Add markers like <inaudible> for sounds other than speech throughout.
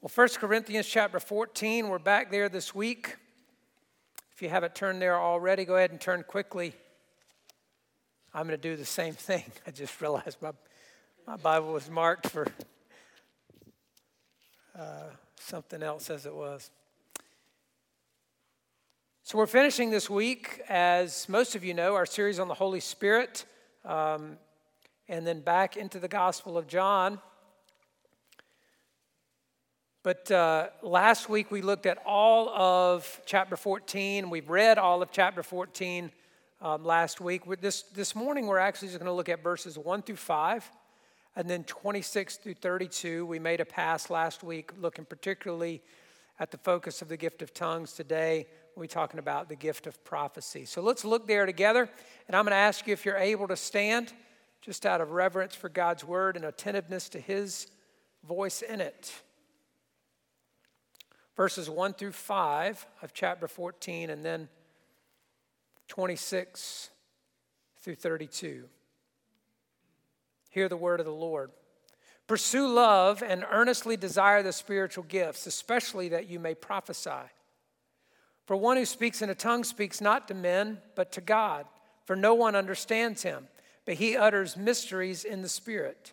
Well, 1 Corinthians chapter 14, we're back there this week. If you haven't turned there already, go ahead and turn quickly. I'm going to do the same <laughs> thing. I just realized my, my Bible was marked for uh, something else as it was. So, we're finishing this week, as most of you know, our series on the Holy Spirit, um, and then back into the Gospel of John. But uh, last week we looked at all of chapter 14. We've read all of chapter 14 um, last week. This, this morning we're actually just going to look at verses 1 through 5 and then 26 through 32. We made a pass last week looking particularly at the focus of the gift of tongues. Today we're talking about the gift of prophecy. So let's look there together. And I'm going to ask you if you're able to stand just out of reverence for God's word and attentiveness to his voice in it verses 1 through 5 of chapter 14, and then 26 through 32. Hear the word of the Lord. Pursue love and earnestly desire the spiritual gifts, especially that you may prophesy. For one who speaks in a tongue speaks not to men, but to God, for no one understands him, but he utters mysteries in the Spirit.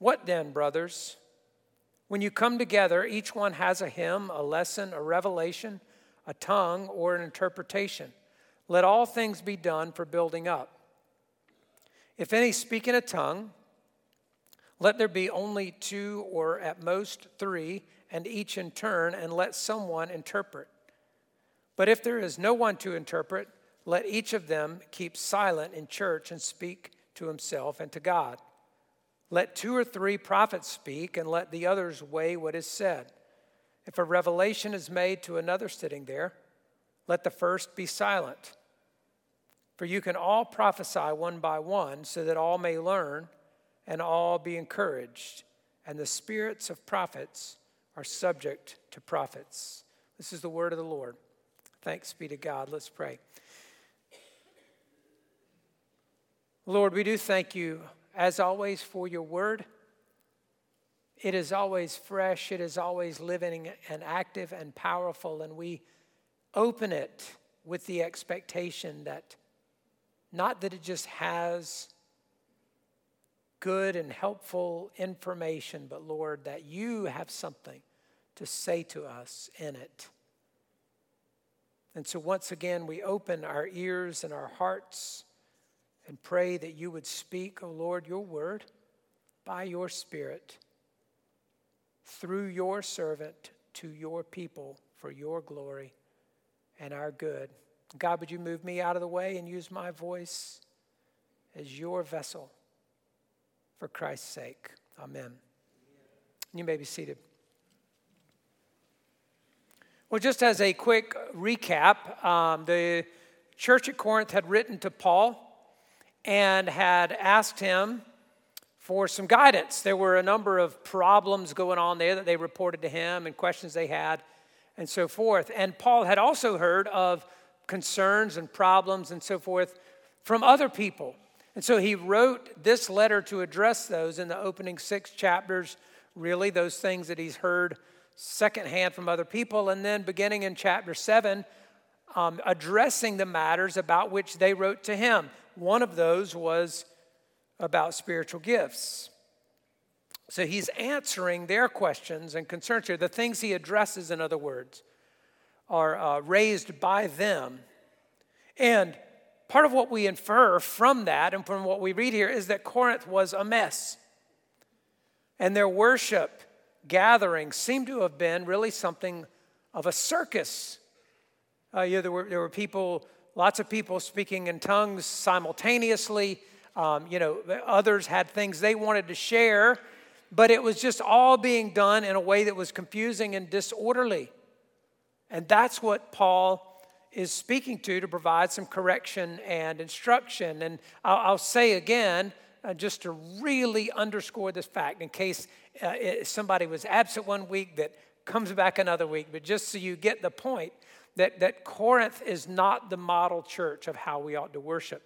what then, brothers? When you come together, each one has a hymn, a lesson, a revelation, a tongue, or an interpretation. Let all things be done for building up. If any speak in a tongue, let there be only two or at most three, and each in turn, and let someone interpret. But if there is no one to interpret, let each of them keep silent in church and speak to himself and to God. Let two or three prophets speak, and let the others weigh what is said. If a revelation is made to another sitting there, let the first be silent. For you can all prophesy one by one, so that all may learn and all be encouraged. And the spirits of prophets are subject to prophets. This is the word of the Lord. Thanks be to God. Let's pray. Lord, we do thank you as always, for your word. It is always fresh, it is always living and active and powerful, and we open it with the expectation that not that it just has good and helpful information, but Lord, that you have something to say to us in it. And so, once again, we open our ears and our hearts and pray that you would speak, O oh Lord, your word by your Spirit through your servant to your people for your glory and our good. God, would you move me out of the way and use my voice as your vessel for Christ's sake? Amen. You may be seated. Well, just as a quick recap, um, the church at Corinth had written to Paul and had asked him for some guidance. There were a number of problems going on there that they reported to him and questions they had and so forth. And Paul had also heard of concerns and problems and so forth from other people. And so he wrote this letter to address those in the opening six chapters, really, those things that he's heard secondhand from other people. And then beginning in chapter seven, um, addressing the matters about which they wrote to him. One of those was about spiritual gifts. So he's answering their questions and concerns here. The things he addresses, in other words, are uh, raised by them. And part of what we infer from that and from what we read here is that Corinth was a mess. And their worship gatherings seemed to have been really something of a circus. Uh, yeah, there, were, there were people lots of people speaking in tongues simultaneously. Um, you know, others had things they wanted to share but it was just all being done in a way that was confusing and disorderly. And that's what Paul is speaking to to provide some correction and instruction. And I'll, I'll say again, uh, just to really underscore this fact, in case uh, somebody was absent one week that comes back another week, but just so you get the point that, that Corinth is not the model church of how we ought to worship.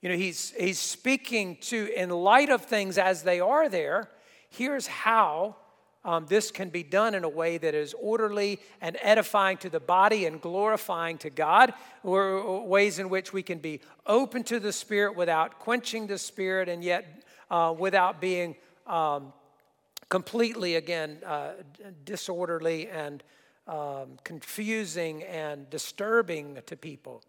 You know, he's, he's speaking to, in light of things as they are there, here's how um, this can be done in a way that is orderly and edifying to the body and glorifying to God, or ways in which we can be open to the Spirit without quenching the Spirit and yet uh, without being um, completely, again, uh, disorderly and um, confusing and disturbing to people.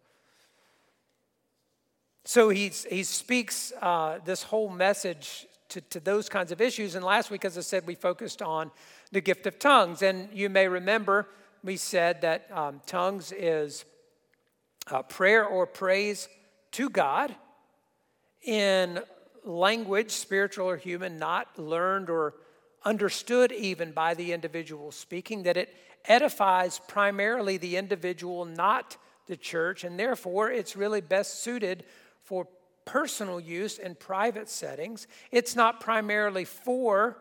So he's, he speaks uh, this whole message to, to those kinds of issues. And last week, as I said, we focused on the gift of tongues. And you may remember we said that um, tongues is uh, prayer or praise to God in language, spiritual or human, not learned or understood even by the individual speaking, that it edifies primarily the individual, not the church, and therefore it's really best suited for personal use in private settings. It's not primarily for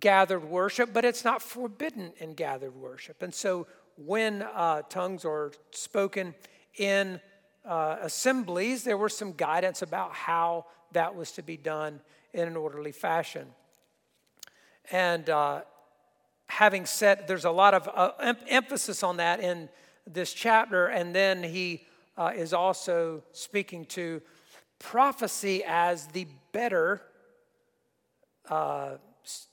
gathered worship, but it's not forbidden in gathered worship. And so when uh, tongues are spoken in uh, assemblies, there was some guidance about how that was to be done in an orderly fashion. And uh, having said, there's a lot of uh, em- emphasis on that in this chapter, and then he uh, is also speaking to prophecy as the better, uh,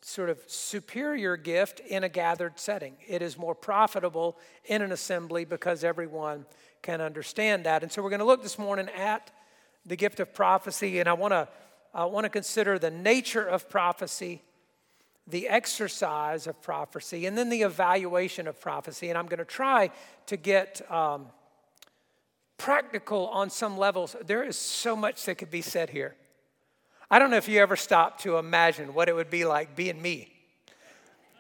sort of superior gift in a gathered setting. It is more profitable in an assembly because everyone can understand that. And so we're going to look this morning at the gift of prophecy, and I want to I want to consider the nature of prophecy, the exercise of prophecy, and then the evaluation of prophecy. And I'm going to try to get um, practical on some levels. There is so much that could be said here. I don't know if you ever stopped to imagine what it would be like being me.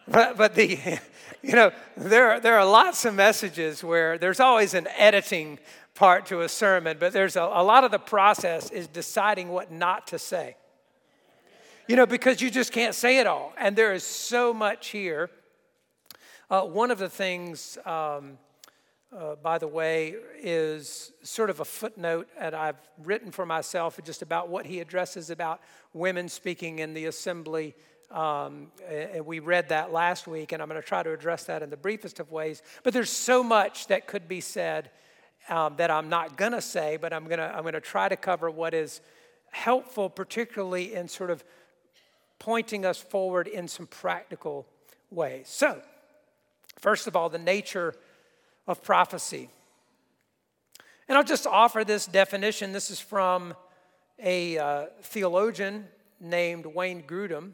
But, but the, <laughs> you know, there, there are lots of messages where there's always an editing part to a sermon, but there's a, a lot of the process is deciding what not to say. You know, because you just can't say it all. And there is so much here. Uh, one of the things, um, uh, by the way, is sort of a footnote that I've written for myself just about what he addresses about women speaking in the assembly. Um, and we read that last week, and I'm going to try to address that in the briefest of ways. But there's so much that could be said um, that I'm not going to say, but I'm going to I'm going to try to cover what is helpful, particularly in sort of pointing us forward in some practical ways. So, first of all, the nature of prophecy. And I'll just offer this definition. This is from a uh, theologian named Wayne Grudem.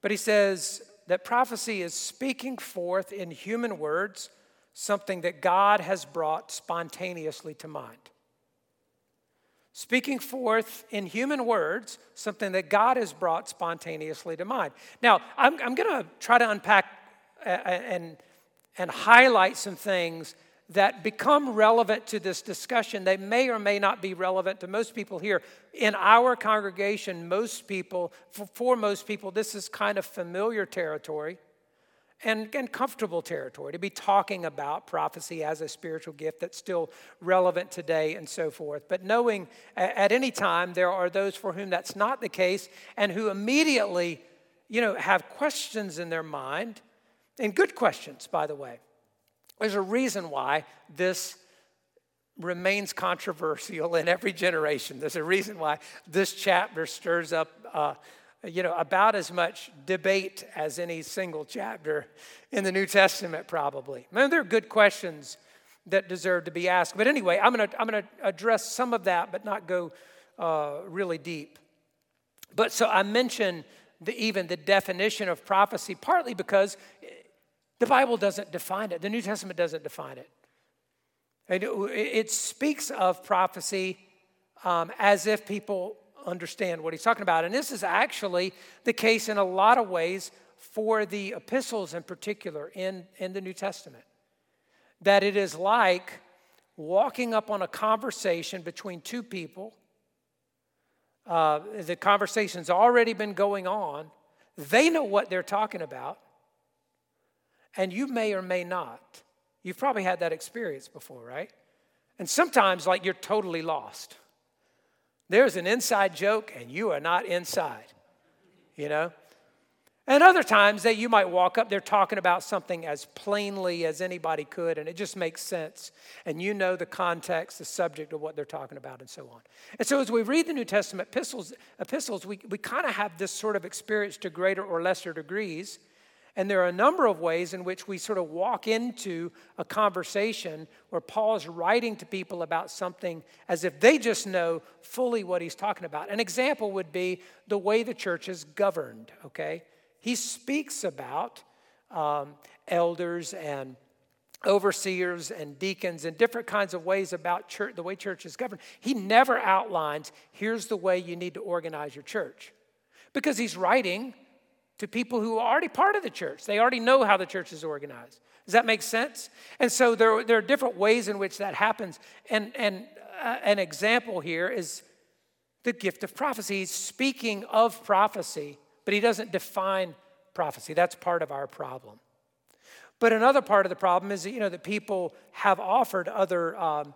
But he says that prophecy is speaking forth in human words something that God has brought spontaneously to mind. Speaking forth in human words something that God has brought spontaneously to mind. Now, I'm, I'm going to try to unpack uh, and and highlight some things that become relevant to this discussion. They may or may not be relevant to most people here. In our congregation, most people, for most people, this is kind of familiar territory and, and comfortable territory to be talking about prophecy as a spiritual gift that's still relevant today and so forth. But knowing at any time there are those for whom that's not the case and who immediately, you know, have questions in their mind and good questions, by the way. There's a reason why this remains controversial in every generation. There's a reason why this chapter stirs up, uh, you know, about as much debate as any single chapter in the New Testament, probably. I mean, there are good questions that deserve to be asked. But anyway, I'm going to I'm going to address some of that, but not go uh, really deep. But so I mentioned the, even the definition of prophecy, partly because the Bible doesn't define it, the New Testament doesn't define it. It speaks of prophecy um, as if people understand what he's talking about. And this is actually the case in a lot of ways for the epistles in particular in, in the New Testament. That it is like walking up on a conversation between two people. Uh, the conversation's already been going on. They know what they're talking about, and you may or may not. You've probably had that experience before, right? And sometimes, like, you're totally lost. There's an inside joke, and you are not inside, you know? And other times that you might walk up, they're talking about something as plainly as anybody could, and it just makes sense. And you know the context, the subject of what they're talking about, and so on. And so as we read the New Testament epistles, epistles we, we kind of have this sort of experience to greater or lesser degrees. And there are a number of ways in which we sort of walk into a conversation where Paul is writing to people about something as if they just know fully what he's talking about. An example would be the way the church is governed, okay? He speaks about um, elders and overseers and deacons and different kinds of ways about church, the way church is governed. He never outlines, here's the way you need to organize your church. Because he's writing to people who are already part of the church. They already know how the church is organized. Does that make sense? And so there, there are different ways in which that happens. And, and uh, an example here is the gift of prophecy. He's speaking of prophecy, but he doesn't define prophecy. That's part of our problem. But another part of the problem is that, you know, that people have offered other um,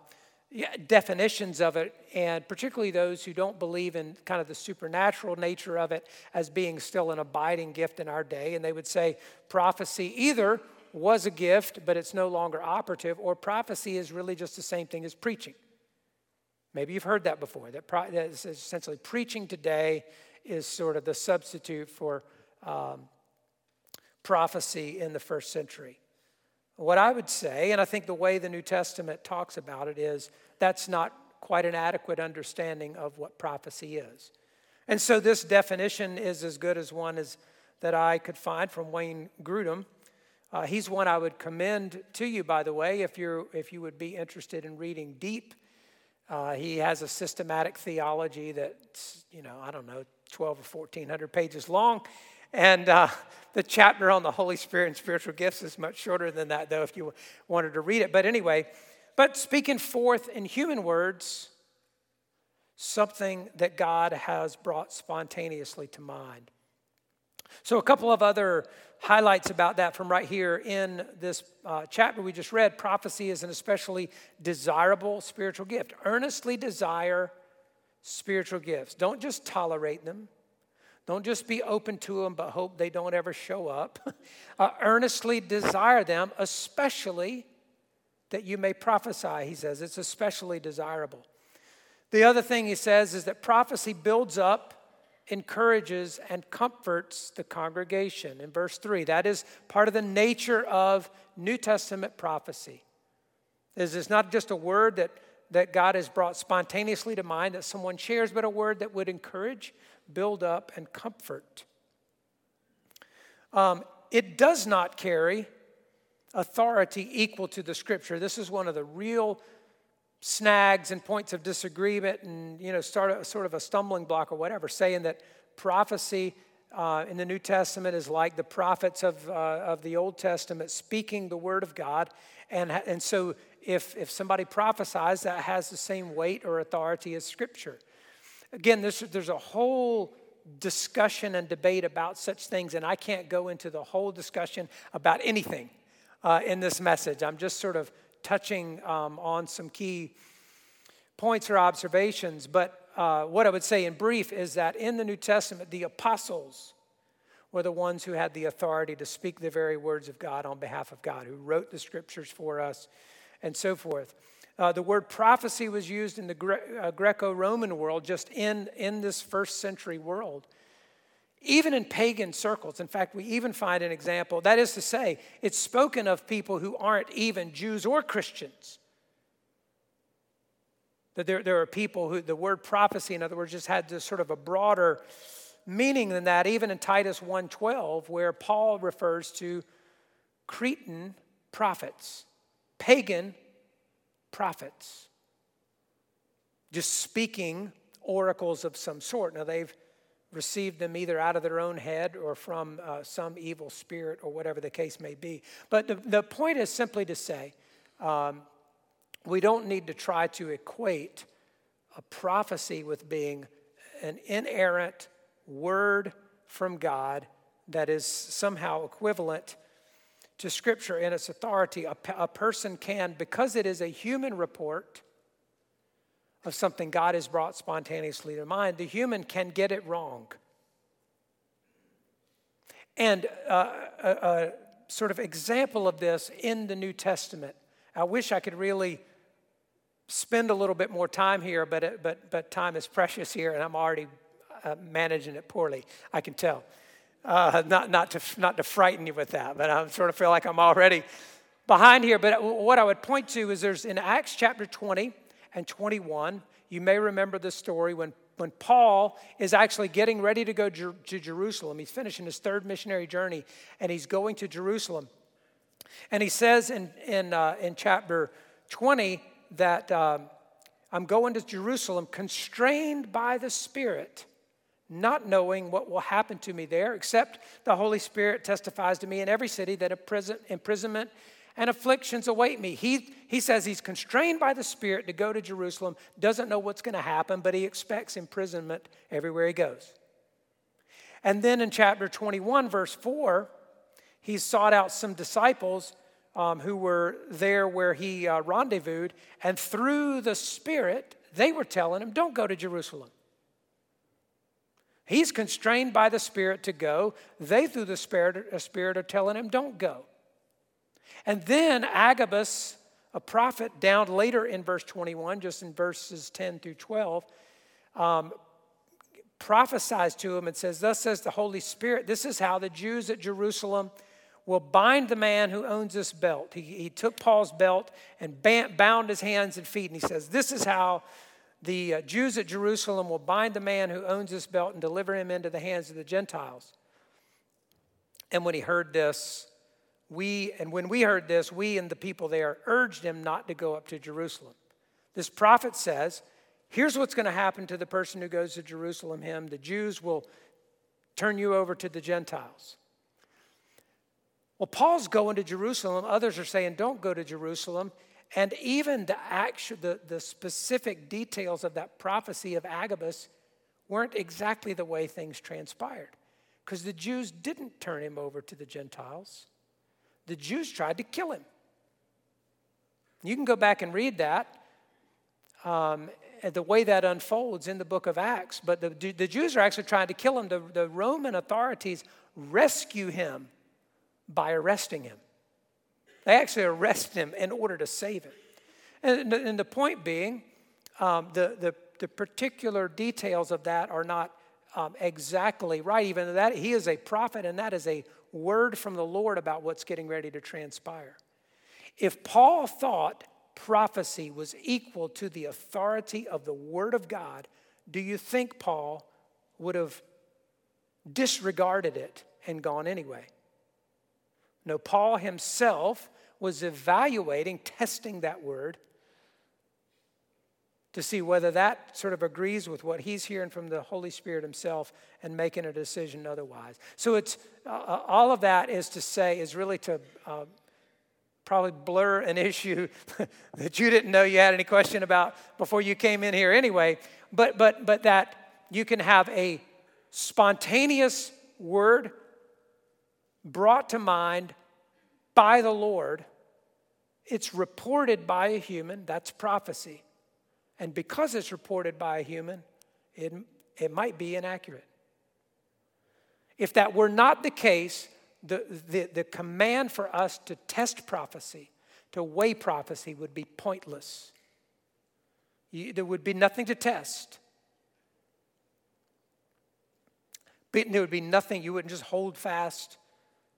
definitions of it, and particularly those who don't believe in kind of the supernatural nature of it as being still an abiding gift in our day. And they would say prophecy either was a gift, but it's no longer operative, or prophecy is really just the same thing as preaching. Maybe you've heard that before, that, pro- that essentially preaching today is sort of the substitute for um, prophecy in the first century. What I would say, and I think the way the New Testament talks about it, is that's not quite an adequate understanding of what prophecy is. And so this definition is as good as one as that I could find from Wayne Grudem. Uh, he's one I would commend to you, by the way, if, you're, if you would be interested in reading deep. Uh, he has a systematic theology that's, you know, I don't know, 12 or 1400 pages long. And uh, the chapter on the Holy Spirit and spiritual gifts is much shorter than that, though, if you wanted to read it. But anyway, but speaking forth in human words, something that God has brought spontaneously to mind. So, a couple of other highlights about that from right here in this uh, chapter we just read prophecy is an especially desirable spiritual gift. Earnestly desire spiritual gifts. Don't just tolerate them, don't just be open to them, but hope they don't ever show up. <laughs> uh, earnestly desire them, especially that you may prophesy, he says. It's especially desirable. The other thing he says is that prophecy builds up, encourages, and comforts the congregation. In verse 3, that is part of the nature of New Testament prophecy. This is not just a word that, that God has brought spontaneously to mind that someone shares, but a word that would encourage, build up, and comfort. Um, it does not carry authority equal to the scripture. This is one of the real snags and points of disagreement and you know start a, sort of a stumbling block or whatever saying that prophecy uh, in the new testament is like the prophets of, uh, of the old testament speaking the word of god and, and so if, if somebody prophesies that has the same weight or authority as scripture Again, there's, there's a whole discussion and debate about such things, and I can't go into the whole discussion about anything uh, in this message. I'm just sort of touching um, on some key points or observations. But uh, what I would say in brief is that in the New Testament, the apostles were the ones who had the authority to speak the very words of God on behalf of God, who wrote the scriptures for us, and so forth. Uh, the word prophecy was used in the Gre- uh, Greco Roman world, just in, in this first century world. Even in pagan circles, in fact, we even find an example. That is to say, it's spoken of people who aren't even Jews or Christians. That there, there are people who the word prophecy, in other words, just had this sort of a broader meaning than that, even in Titus 1:12, where Paul refers to Cretan prophets, pagan prophets, just speaking oracles of some sort. Now, they've received them either out of their own head or from uh, some evil spirit or whatever the case may be. But the, the point is simply to say um, we don't need to try to equate a prophecy with being an inerrant word from God that is somehow equivalent to Scripture in its authority. A, a person can, because it is a human report, of something God has brought spontaneously to mind, the human can get it wrong. And uh, a, a, sort of example of this in the New Testament, I wish I could really spend a little bit more time here, but, it, but, but time is <laughs> precious here, and I'm already uh, managing it poorly, I can tell. Uh, not, not, to, not to frighten you with that, but I sort of feel like I'm already behind here. But what I would point to is there's in Acts chapter 20, and 21. You may remember the story when, when Paul is actually getting ready to go to Jerusalem. He's finishing his third missionary journey and he's going to Jerusalem. And he says in, in, uh, in chapter 20 that um, I'm going to Jerusalem constrained by the Spirit, not knowing what will happen to me there, except the Holy Spirit testifies to me in every city that imprisonment and afflictions await me. He, he says he's constrained by the Spirit to go to Jerusalem, doesn't know what's going to happen, but he expects imprisonment everywhere he goes. And then in chapter 21, verse 4, he sought out some disciples um, who were there where he uh, rendezvoused, and through the Spirit, they were telling him, Don't go to Jerusalem. He's constrained by the Spirit to go. They, through the Spirit, Spirit are telling him, Don't go. And then Agabus, a prophet, down later in verse 21, just in verses 10 through 12, um, prophesies to him and says, Thus says the Holy Spirit, this is how the Jews at Jerusalem will bind the man who owns this belt. He, he took Paul's belt and bound his hands and feet, and he says, This is how the uh, Jews at Jerusalem will bind the man who owns this belt and deliver him into the hands of the Gentiles. And when he heard this, we, and when we heard this, we and the people there urged him not to go up to Jerusalem. This prophet says, Here's what's going to happen to the person who goes to Jerusalem, him. The Jews will turn you over to the Gentiles. Well, Paul's going to Jerusalem. Others are saying, Don't go to Jerusalem. And even the, actual, the, the specific details of that prophecy of Agabus weren't exactly the way things transpired. Because the Jews didn't turn him over to the Gentiles the Jews tried to kill him. You can go back and read that, um, the way that unfolds in the book of Acts. But the, the Jews are actually trying to kill him. The, the Roman authorities rescue him by arresting him. They actually arrest him in order to save him. And, and the point being, um, the, the, the particular details of that are not um, exactly right, even that he is a prophet and that is a word from the Lord about what's getting ready to transpire. If Paul thought prophecy was equal to the authority of the Word of God, do you think Paul would have disregarded it and gone anyway? No, Paul himself was evaluating, testing that word to see whether that sort of agrees with what he's hearing from the Holy Spirit himself and making a decision otherwise. So it's uh, uh, all of that is to say is really to uh, probably blur an <laughs> issue that you didn't know you had any question about before you came in here anyway. But but but that you can have a spontaneous word brought to mind by the Lord. It's reported by a human. That's prophecy and because it's reported by a human, it, it might be inaccurate. If that were not the case, the, the, the command for us to test prophecy, to weigh prophecy, would be pointless. You, there would be nothing to test. But There would be nothing, you wouldn't just hold fast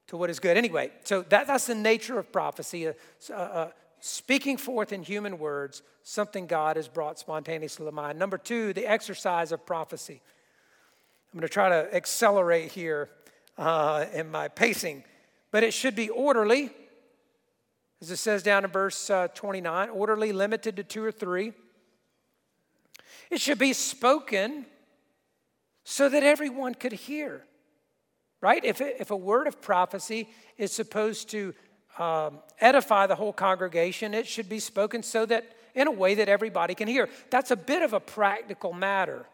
to what is good. Anyway, so that, that's the nature of prophecy. Uh, uh, speaking forth in human words something God has brought spontaneously to mind. Number two, the exercise of prophecy. I'm going to try to accelerate here uh, in my pacing, but it should be orderly, as it says down in verse uh, 29 orderly, limited to two or three. It should be spoken so that everyone could hear, right? If, it, if a word of prophecy is supposed to um, edify the whole congregation, it should be spoken so that in a way that everybody can hear. That's a bit of a practical matter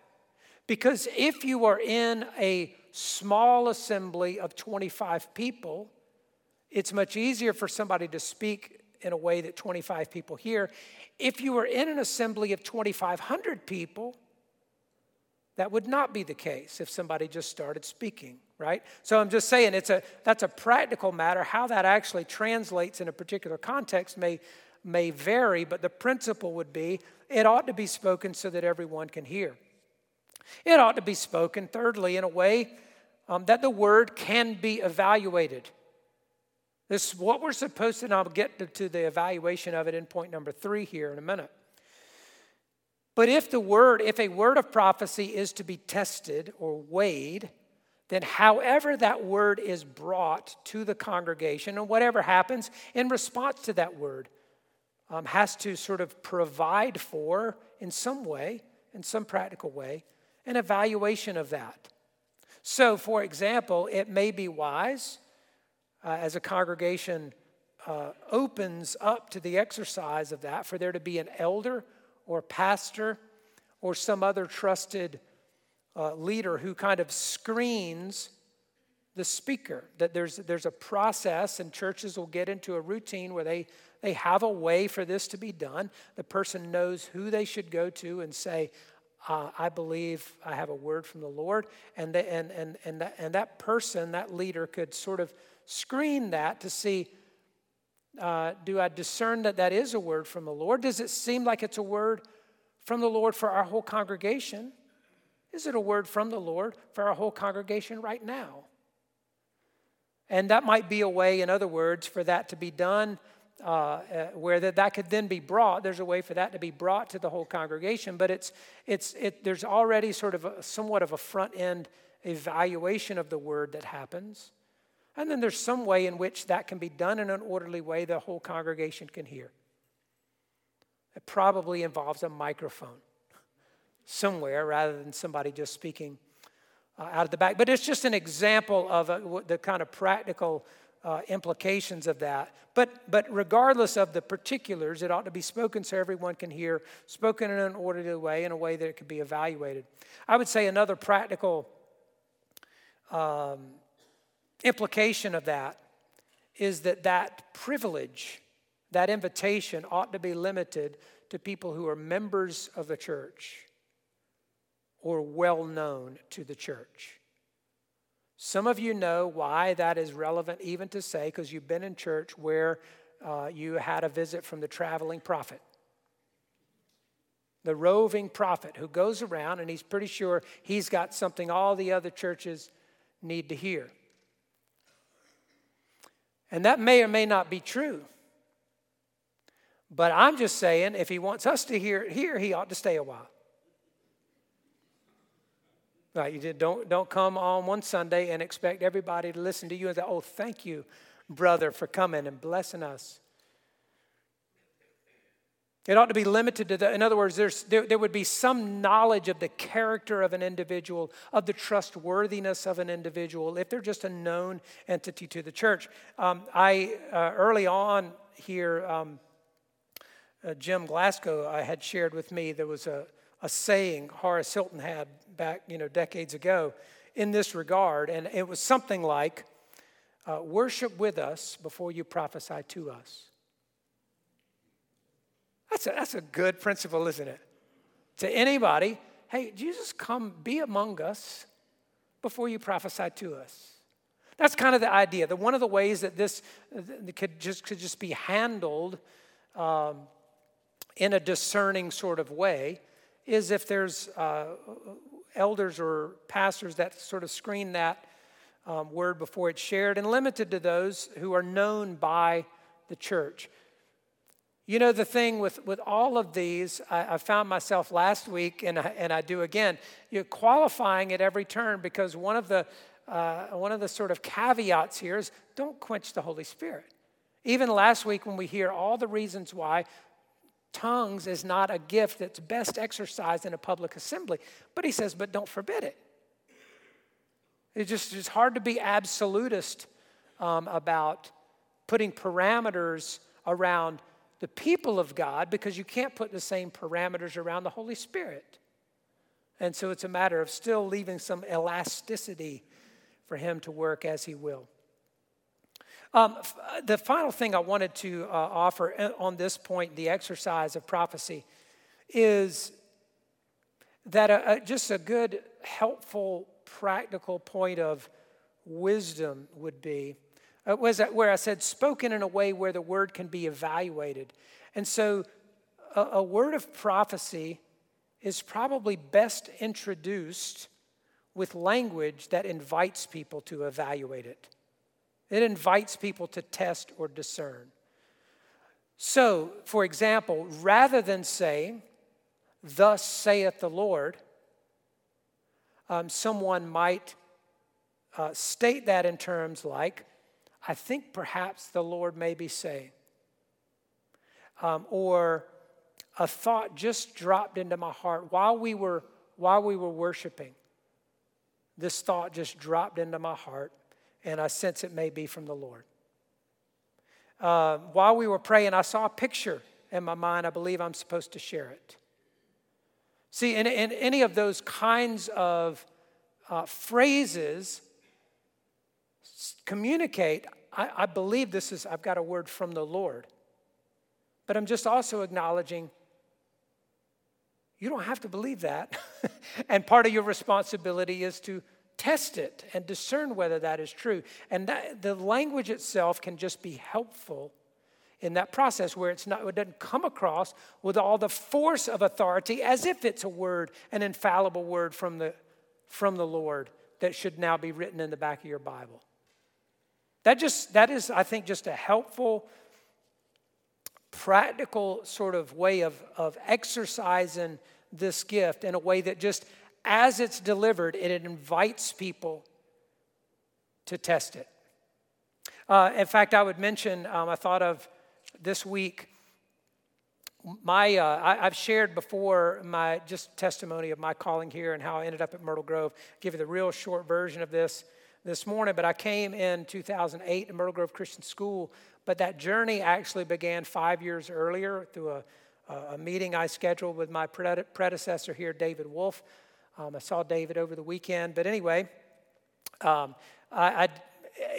because if you are in a small assembly of 25 people, it's much easier for somebody to speak in a way that 25 people hear. If you were in an assembly of 2,500 people, that would not be the case if somebody just started speaking, right? So I'm just saying it's a that's a practical matter. How that actually translates in a particular context may may vary, but the principle would be it ought to be spoken so that everyone can hear. It ought to be spoken, thirdly, in a way um, that the word can be evaluated. This is what we're supposed to, I'll get to, to the evaluation of it in point number three here in a minute. But if the word, if a word of prophecy is to be tested or weighed, then however that word is brought to the congregation and whatever happens in response to that word um, has to sort of provide for, in some way, in some practical way, an evaluation of that. So, for example, it may be wise uh, as a congregation uh, opens up to the exercise of that for there to be an elder or pastor or some other trusted uh, leader who kind of screens the speaker. That there's, there's a process, and churches will get into a routine where they, they have a way for this to be done. The person knows who they should go to and say, uh, I believe I have a word from the Lord. And, the, and, and, and, that, and that person, that leader, could sort of screen that to see uh, do I discern that that is a word from the Lord? Does it seem like it's a word from the Lord for our whole congregation? Is it a word from the Lord for our whole congregation right now? And that might be a way, in other words, for that to be done, uh, uh, where that, that could then be brought. There's a way for that to be brought to the whole congregation, but it's, it's, it, there's already sort of a, somewhat of a front end evaluation of the word that happens. And then there's some way in which that can be done in an orderly way the whole congregation can hear. It probably involves a microphone somewhere rather than somebody just speaking uh, out of the back. But it's just an example of uh, the kind of practical uh, implications of that. But, but regardless of the particulars, it ought to be spoken so everyone can hear, spoken in an orderly way, in a way that it can be evaluated. I would say another practical um, implication of that is that that privilege, that invitation ought to be limited to people who are members of the church or well known to the church. Some of you know why that is relevant even to say, because you've been in church where uh, you had a visit from the traveling prophet. The roving prophet who goes around and he's pretty sure he's got something all the other churches need to hear. And that may or may not be true. But I'm just saying, if he wants us to hear it here, he ought to stay a while. Right? You don't, don't come on one Sunday and expect everybody to listen to you and say, oh, thank you, brother, for coming and blessing us. It ought to be limited to the, in other words, there, there would be some knowledge of the character of an individual, of the trustworthiness of an individual, if they're just a known entity to the church. Um, I, uh, early on here, um, uh, Jim Glasgow I had shared with me, there was a, a saying Horace Hilton had back, you know, decades ago in this regard, and it was something like, uh, worship with us before you prophesy to us. That's a, that's a good principle, isn't it? To anybody, hey, Jesus, come be among us before you prophesy to us. That's kind of the idea. That one of the ways that this could just, could just be handled um, in a discerning sort of way is if there's uh, elders or pastors that sort of screen that um, word before it's shared and limited to those who are known by the church. You know, the thing with, with all of these, I, I found myself last week, and I, and I do again, you're qualifying at every turn because one of, the, uh, one of the sort of caveats here is don't quench the Holy Spirit. Even last week, when we hear all the reasons why, tongues is not a gift that's best exercised in a public assembly. But he says, but don't forbid it. It's just it's hard to be absolutist um, about putting parameters around the people of God because you can't put the same parameters around the Holy Spirit. And so it's a matter of still leaving some elasticity for Him to work as He will. Um, the final thing I wanted to uh, offer uh, on this point, the exercise of prophecy, is that a, a, just a good, helpful, practical point of wisdom would be uh, was that where I said spoken in a way where the word can be evaluated. And so a, a word of prophecy is probably best introduced with language that invites people to evaluate it. It invites people to test or discern. So, for example, rather than saying, Thus saith the Lord, um, someone might uh, state that in terms like, I think perhaps the Lord may be saying. Um, or a thought just dropped into my heart while we were while we were worshiping. This thought just dropped into my heart and I sense it may be from the Lord. Uh, while we were praying, I saw a picture in my mind. I believe I'm supposed to share it. See, in, in any of those kinds of uh, phrases, communicate, I, I believe this is, I've got a word from the Lord. But I'm just also acknowledging you don't have to believe that. <laughs> and part of your responsibility is to test it and discern whether that is true. And that, the language itself can just be helpful in that process where it's not, it doesn't come across with all the force of authority as if it's a word, an infallible word from the, from the Lord that should now be written in the back of your Bible. That just that is, I think, just a helpful, practical sort of way of, of exercising this gift in a way that just as it's delivered, it invites people to test it. Uh, in fact, I would mention, um, I thought of this week, my, uh, I, have shared before my just testimony of my calling here and how I ended up at Myrtle Grove. I'll give you the real short version of this this morning, but I came in 2008 to Myrtle Grove Christian School, but that journey actually began five years earlier through a, a meeting I scheduled with my predecessor here, David Wolf. Um, I saw David over the weekend, but anyway, um, I, I,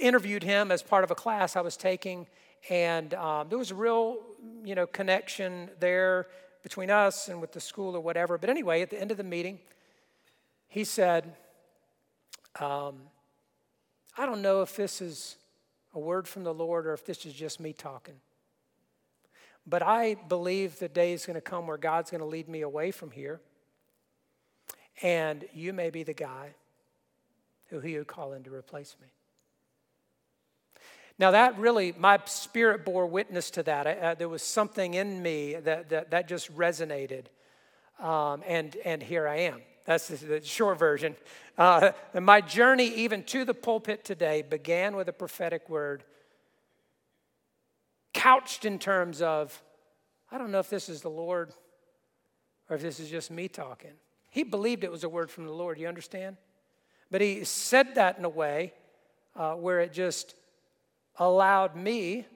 interviewed him as part of a class I was taking, and um, there was a real, you know, connection there between us and with the school or whatever. But anyway, at the end of the meeting, he said, um, "I don't know if this is a word from the Lord or if this is just me talking." But I believe the day is going to come where God's going to lead me away from here and you may be the guy who he would call in to replace me. Now, that really, my spirit bore witness to that. Uh, there was something in me that, that, that just resonated. Um, and, and here I am. That's the, short version. Uh, and my journey, even to the pulpit today, began with a prophetic word, couched in terms of, I don't know if this is the Lord or if this is just me talking. He believed it was a word from the Lord, you understand? But he said that in a way uh, where it just allowed me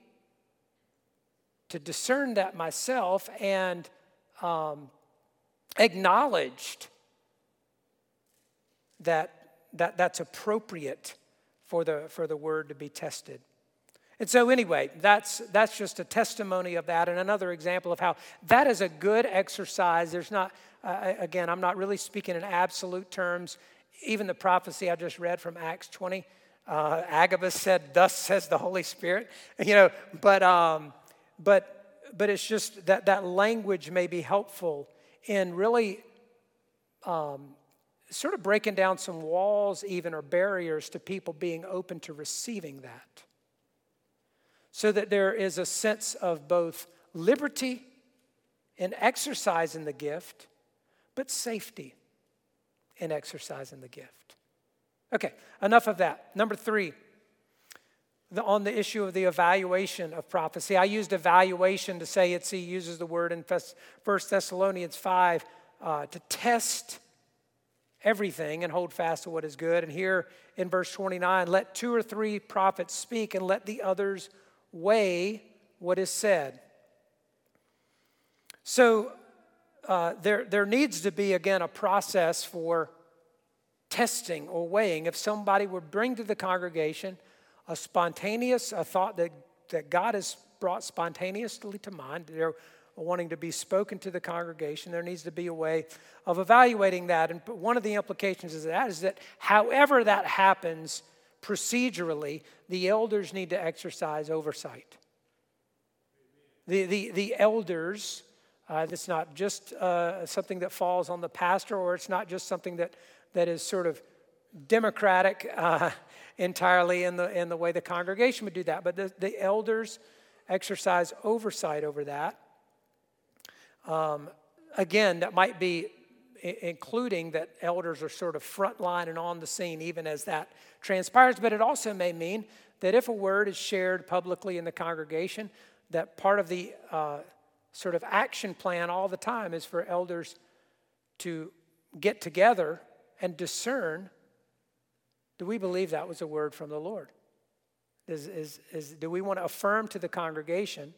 to discern that myself and um, acknowledged that, that that's appropriate for the, for the word to be tested. And so, anyway, that's, that's just a testimony of that and another example of how that is a good exercise. There's not, uh, again, I'm not really speaking in absolute terms. Even the prophecy I just read from Acts 20, uh, Agabus said, "Thus says the Holy Spirit." <laughs> You know, but um, but but it's just that that language may be helpful in really um, sort of breaking down some walls, even or barriers to people being open to receiving that, so that there is a sense of both liberty in exercising the gift but safety in exercising the gift. Okay, enough of that. Number three, the, on the issue of the evaluation of prophecy. I used evaluation to say it's, he uses the word in 1 Thessalonians 5 uh, to test everything and hold fast to what is good. And here in verse 29, let two or three prophets speak and let the others weigh what is said. So uh, there, there needs to be, again, a process for testing or weighing. If somebody would bring to the congregation a spontaneous a thought that, that God has brought spontaneously to mind, they're wanting to be spoken to the congregation, there needs to be a way of evaluating that. And one of the implications of that is that however that happens procedurally, the elders need to exercise oversight. The, the, the elders uh, it's not just uh, something that falls on the pastor, or it's not just something that, that is sort of democratic uh, <laughs> entirely in the, in the way the congregation would do that. But the, the elders exercise oversight over that. Um, again, that might be including that elders are sort of frontline and on the scene even as that transpires. But it also may mean that if a word is shared publicly in the congregation, that part of the uh, sort of action plan all the time is for elders to get together and discern do we believe that was a word from the Lord? Is, is, is, do we want to affirm to the congregation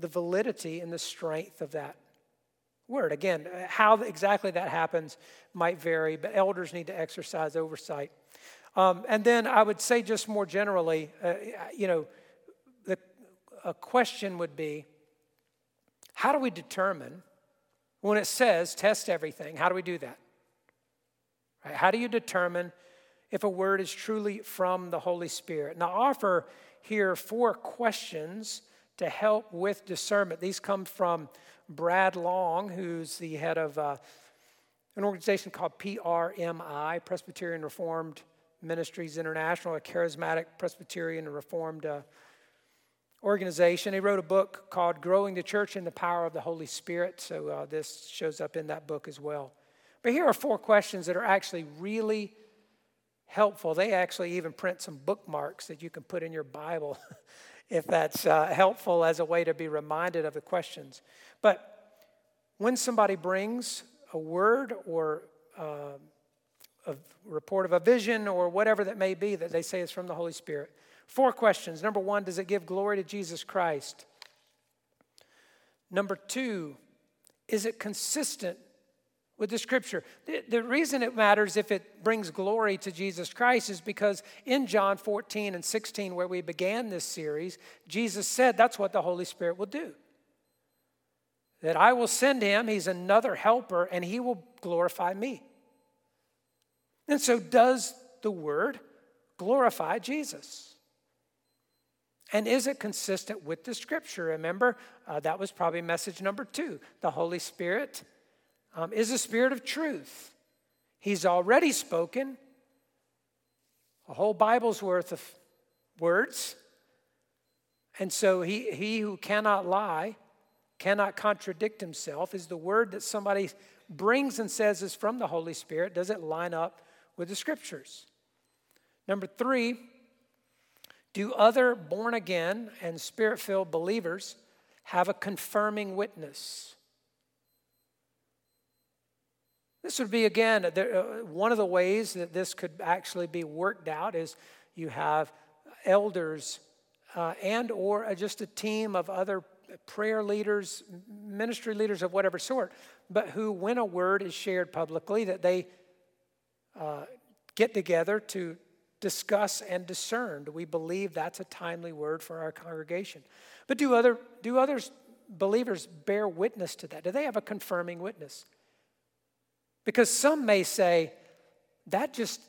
the validity and the strength of that word? Again, how exactly that happens might vary, but elders need to exercise oversight. Um, and then I would say, just more generally, uh, you know, the, a question would be how do we determine when it says test everything? How do we do that? Right? How do you determine if a word is truly from the Holy Spirit? Now, offer here four questions to help with discernment. These come from Brad Long, who's the head of uh, an organization called PRMI, Presbyterian Reformed Ministries International, a charismatic Presbyterian and Reformed uh, organization. He wrote a book called Growing the Church in the Power of the Holy Spirit. So uh, this shows up in that book as well. But here are four questions that are actually really helpful. They actually even print some bookmarks that you can put in your Bible <laughs> if that's uh, helpful as a way to be reminded of the questions. But when somebody brings a word or uh, a report of a vision or whatever that may be that they say is from the Holy Spirit, Four questions. Number one, does it give glory to Jesus Christ? Number two, is it consistent with the scripture? The, the, reason it matters if it brings glory to Jesus Christ is because in John 14 and 16, where we began this series, Jesus said that's what the Holy Spirit will do. That I will send him, he's another helper, and he will glorify me. And so, does the word glorify Jesus? And is it consistent with the scripture? Remember, uh, that was probably message number two. The Holy Spirit um, is a spirit of truth. He's already spoken a whole Bible's worth of words. And so he, he who cannot lie, cannot contradict himself, is the word that somebody brings and says is from the Holy Spirit. Does it line up with the scriptures? Number three, do other born again and spirit filled believers have a confirming witness? This would be, again, uh, one of the ways that this could actually be worked out is you have elders uh, and or just a team of other prayer leaders, ministry leaders of whatever sort, but who, when a word is shared publicly, that they uh, get together to discuss and discern. Do we believe that's a timely word for our congregation? But do other do others believers bear witness to that? Do they have a confirming witness? Because some may say that just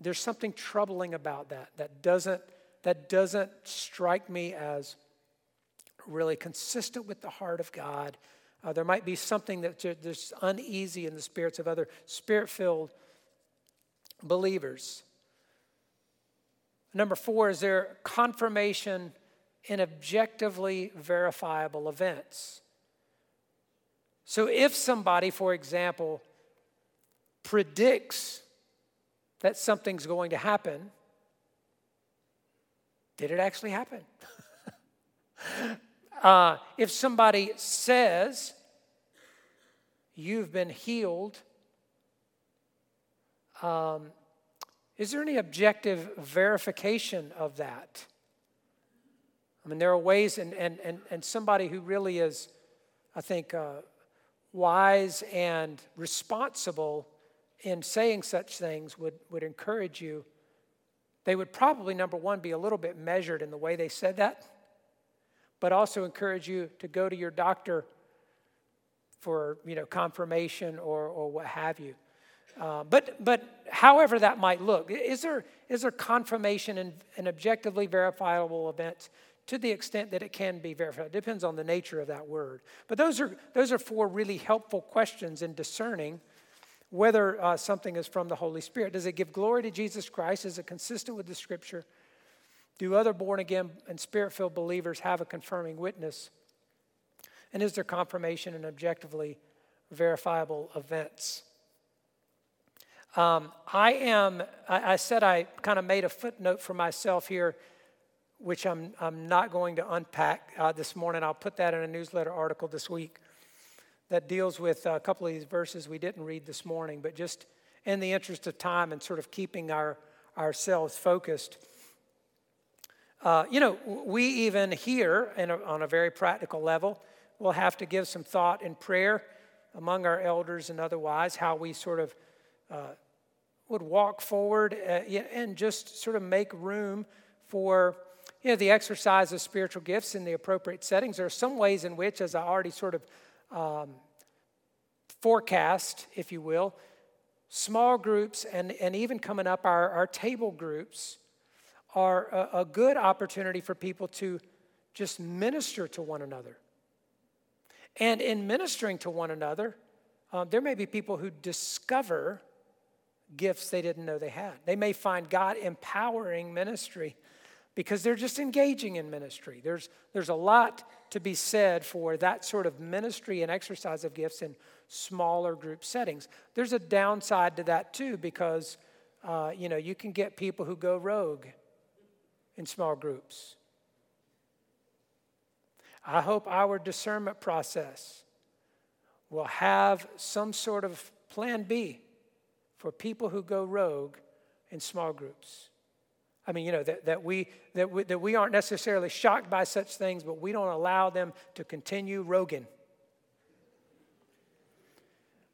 there's something troubling about that that doesn't that doesn't strike me as really consistent with the heart of God. Uh, there might be something that there's uneasy in the spirits of other spirit-filled believers. Number four, is there confirmation in objectively verifiable events? So if somebody, for example, predicts that something's going to happen, Did it actually happen? <laughs> uh, if somebody says, You've been healed, um, is there any objective verification of that? I mean, there are ways, and, and, and, and somebody who really is, I think, uh, wise and responsible in saying such things would, would encourage you. They would probably, number one, be a little bit measured in the way they said that, but also encourage you to go to your doctor for you know, confirmation or, or what have you. Uh, but, but however that might look, is there, is there confirmation in, in objectively verifiable events to the extent that it can be verified? It depends on the nature of that word. But those are, those are four really helpful questions in discerning whether uh, something is from the Holy Spirit. Does it give glory to Jesus Christ? Is it consistent with the Scripture? Do other born again and spirit filled believers have a confirming witness? And is there confirmation in objectively verifiable events? Um, I am, I, I said I kind of made a footnote for myself here, which I'm, I'm not going to unpack uh, this morning. I'll put that in a newsletter article this week that deals with a couple of these verses we didn't read this morning, but just in the interest of time and sort of keeping our, ourselves focused. Uh, you know, we even here, a, on a very practical level, will have to give some thought and prayer among our elders and otherwise, how we sort of uh, would walk forward uh, and just sort of make room for you know, the exercise of spiritual gifts in the appropriate settings. There are some ways in which, as I already sort of um, forecast, if you will, small groups and, and even coming up, our, our table groups are a, a good opportunity for people to just minister to one another. And in ministering to one another, um, there may be people who discover gifts they didn't know they had. They may find God empowering ministry because they're just engaging in ministry. There's, there's a lot to be said for that sort of ministry and exercise of gifts in smaller group settings. There's a downside to that too because uh, you know you can get people who go rogue in small groups. I hope our discernment process will have some sort of plan B for people who go rogue in small groups. I mean, you know, that, that, we, that, we, that we aren't necessarily shocked by such things, but we don't allow them to continue rogan.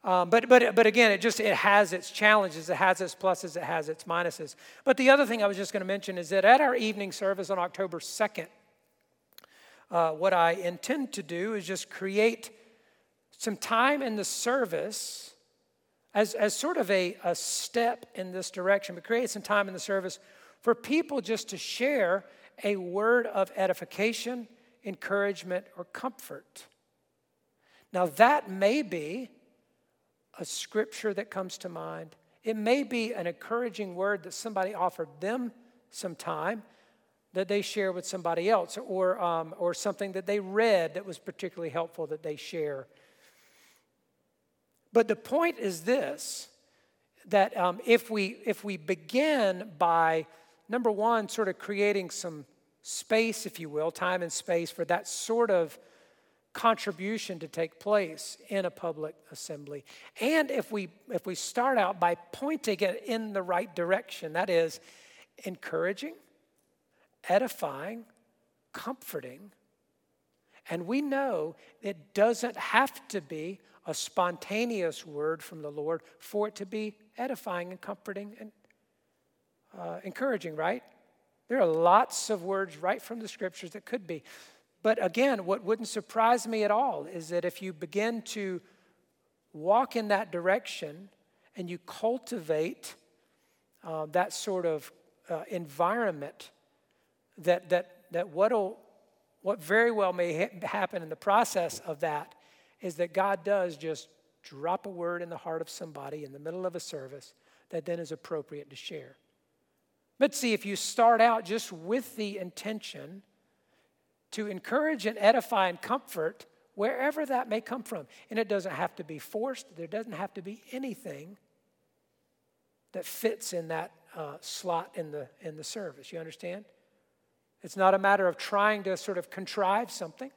Um, but, but, but again, it just it has its challenges, it has its pluses, it has its minuses. But the other thing I was just going to mention is that at our evening service on October 2nd, uh, what I intend to do is just create some time in the service as, as sort of a, a step in this direction, but create some time in the service for people just to share a word of edification, encouragement, or comfort. Now, that may be a scripture that comes to mind. It may be an encouraging word that somebody offered them some time that they share with somebody else, or, um, or something that they read that was particularly helpful that they share. But the point is this that um, if, we, if we begin by, number one, sort of creating some space, if you will, time and space for that sort of contribution to take place in a public assembly. And if we if we start out by pointing it in the right direction, that is encouraging, edifying, comforting. And we know it doesn't have to be a spontaneous word from the Lord for it to be edifying and comforting and uh, encouraging, right? There are lots of words right from the scriptures that could be. But again, what wouldn't surprise me at all is that if you begin to walk in that direction and you cultivate uh, that sort of uh, environment, that, that, that what'll, what very well may ha- happen in the process of that is that God does just drop a word in the heart of somebody in the middle of a service that then is appropriate to share. But see, if you start out just with the intention to encourage and edify and comfort wherever that may come from, and it doesn't have to be forced, there doesn't have to be anything that fits in that uh, slot in the, in the service. You understand? It's not a matter of trying to sort of contrive something,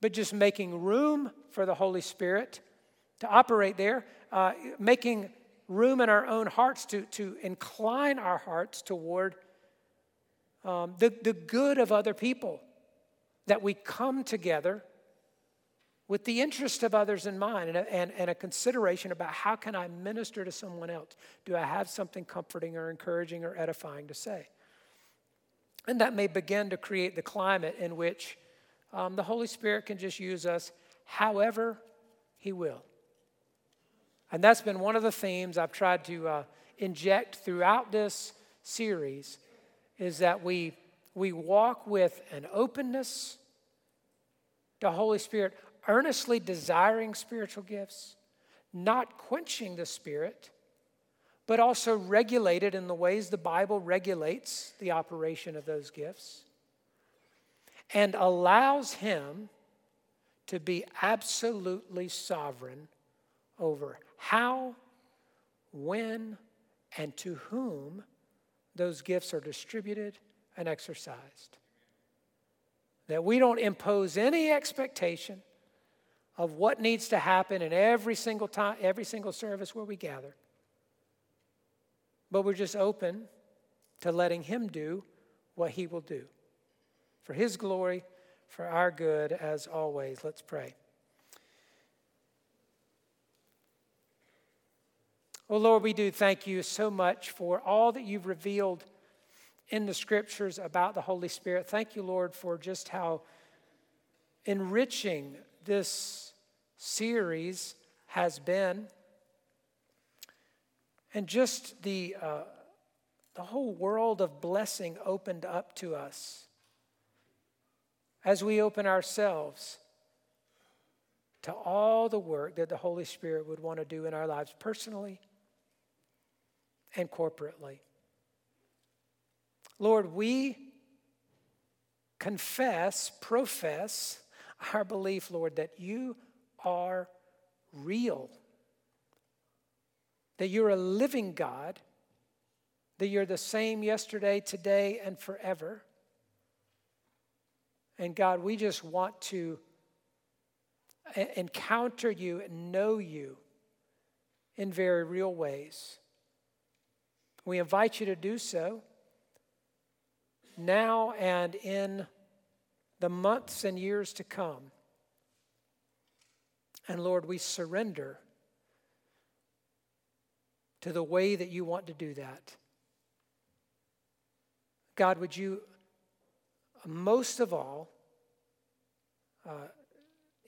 but just making room for the Holy Spirit to operate there, uh, making room in our own hearts to, to incline our hearts toward um, the, the good of other people, that we come together with the interest of others in mind and a, and, and a consideration about how can I minister to someone else? Do I have something comforting or encouraging or edifying to say? And that may begin to create the climate in which um, the Holy Spirit can just use us however He will. And that's been one of the themes I've tried to uh, inject throughout this series is that we, we walk with an openness to Holy Spirit, earnestly desiring spiritual gifts, not quenching the Spirit, but also regulated in the ways the Bible regulates the operation of those gifts, and allows Him to be absolutely sovereign over how, when, and to whom those gifts are distributed and exercised. That we don't impose any expectation of what needs to happen in every single time, every single service where we gather. But we're just open to letting Him do what He will do. For His glory, for our good, as always. Let's pray. Oh Lord, we do thank you so much for all that you've revealed in the scriptures about the Holy Spirit. Thank you, Lord, for just how enriching this series has been. And just the, uh, the whole world of blessing opened up to us as we open ourselves to all the work that the Holy Spirit would want to do in our lives personally and corporately. Lord, we confess, profess our belief, Lord, that you are real, that you're a living God, that you're the same yesterday, today, and forever. And God, we just want to encounter you and know you in very real ways. We invite you to do so now and in the months and years to come. And Lord, we surrender to the way that you want to do that. God, would you most of all uh,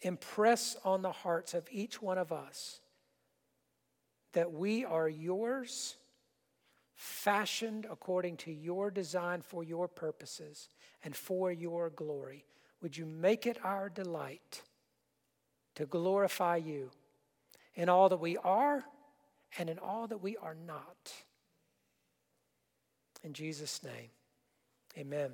impress on the hearts of each one of us that we are yours fashioned according to your design for your purposes and for your glory. Would you make it our delight to glorify you in all that we are and in all that we are not? In Jesus' name, amen.